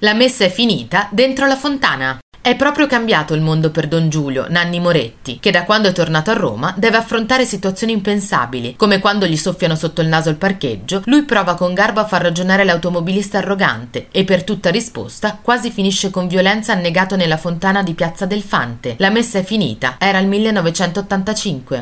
La messa è finita dentro la fontana. È proprio cambiato il mondo per Don Giulio, Nanni Moretti, che da quando è tornato a Roma deve affrontare situazioni impensabili, come quando gli soffiano sotto il naso il parcheggio, lui prova con garbo a far ragionare l'automobilista arrogante e per tutta risposta quasi finisce con violenza annegato nella fontana di Piazza del Fante. La messa è finita, era il 1985.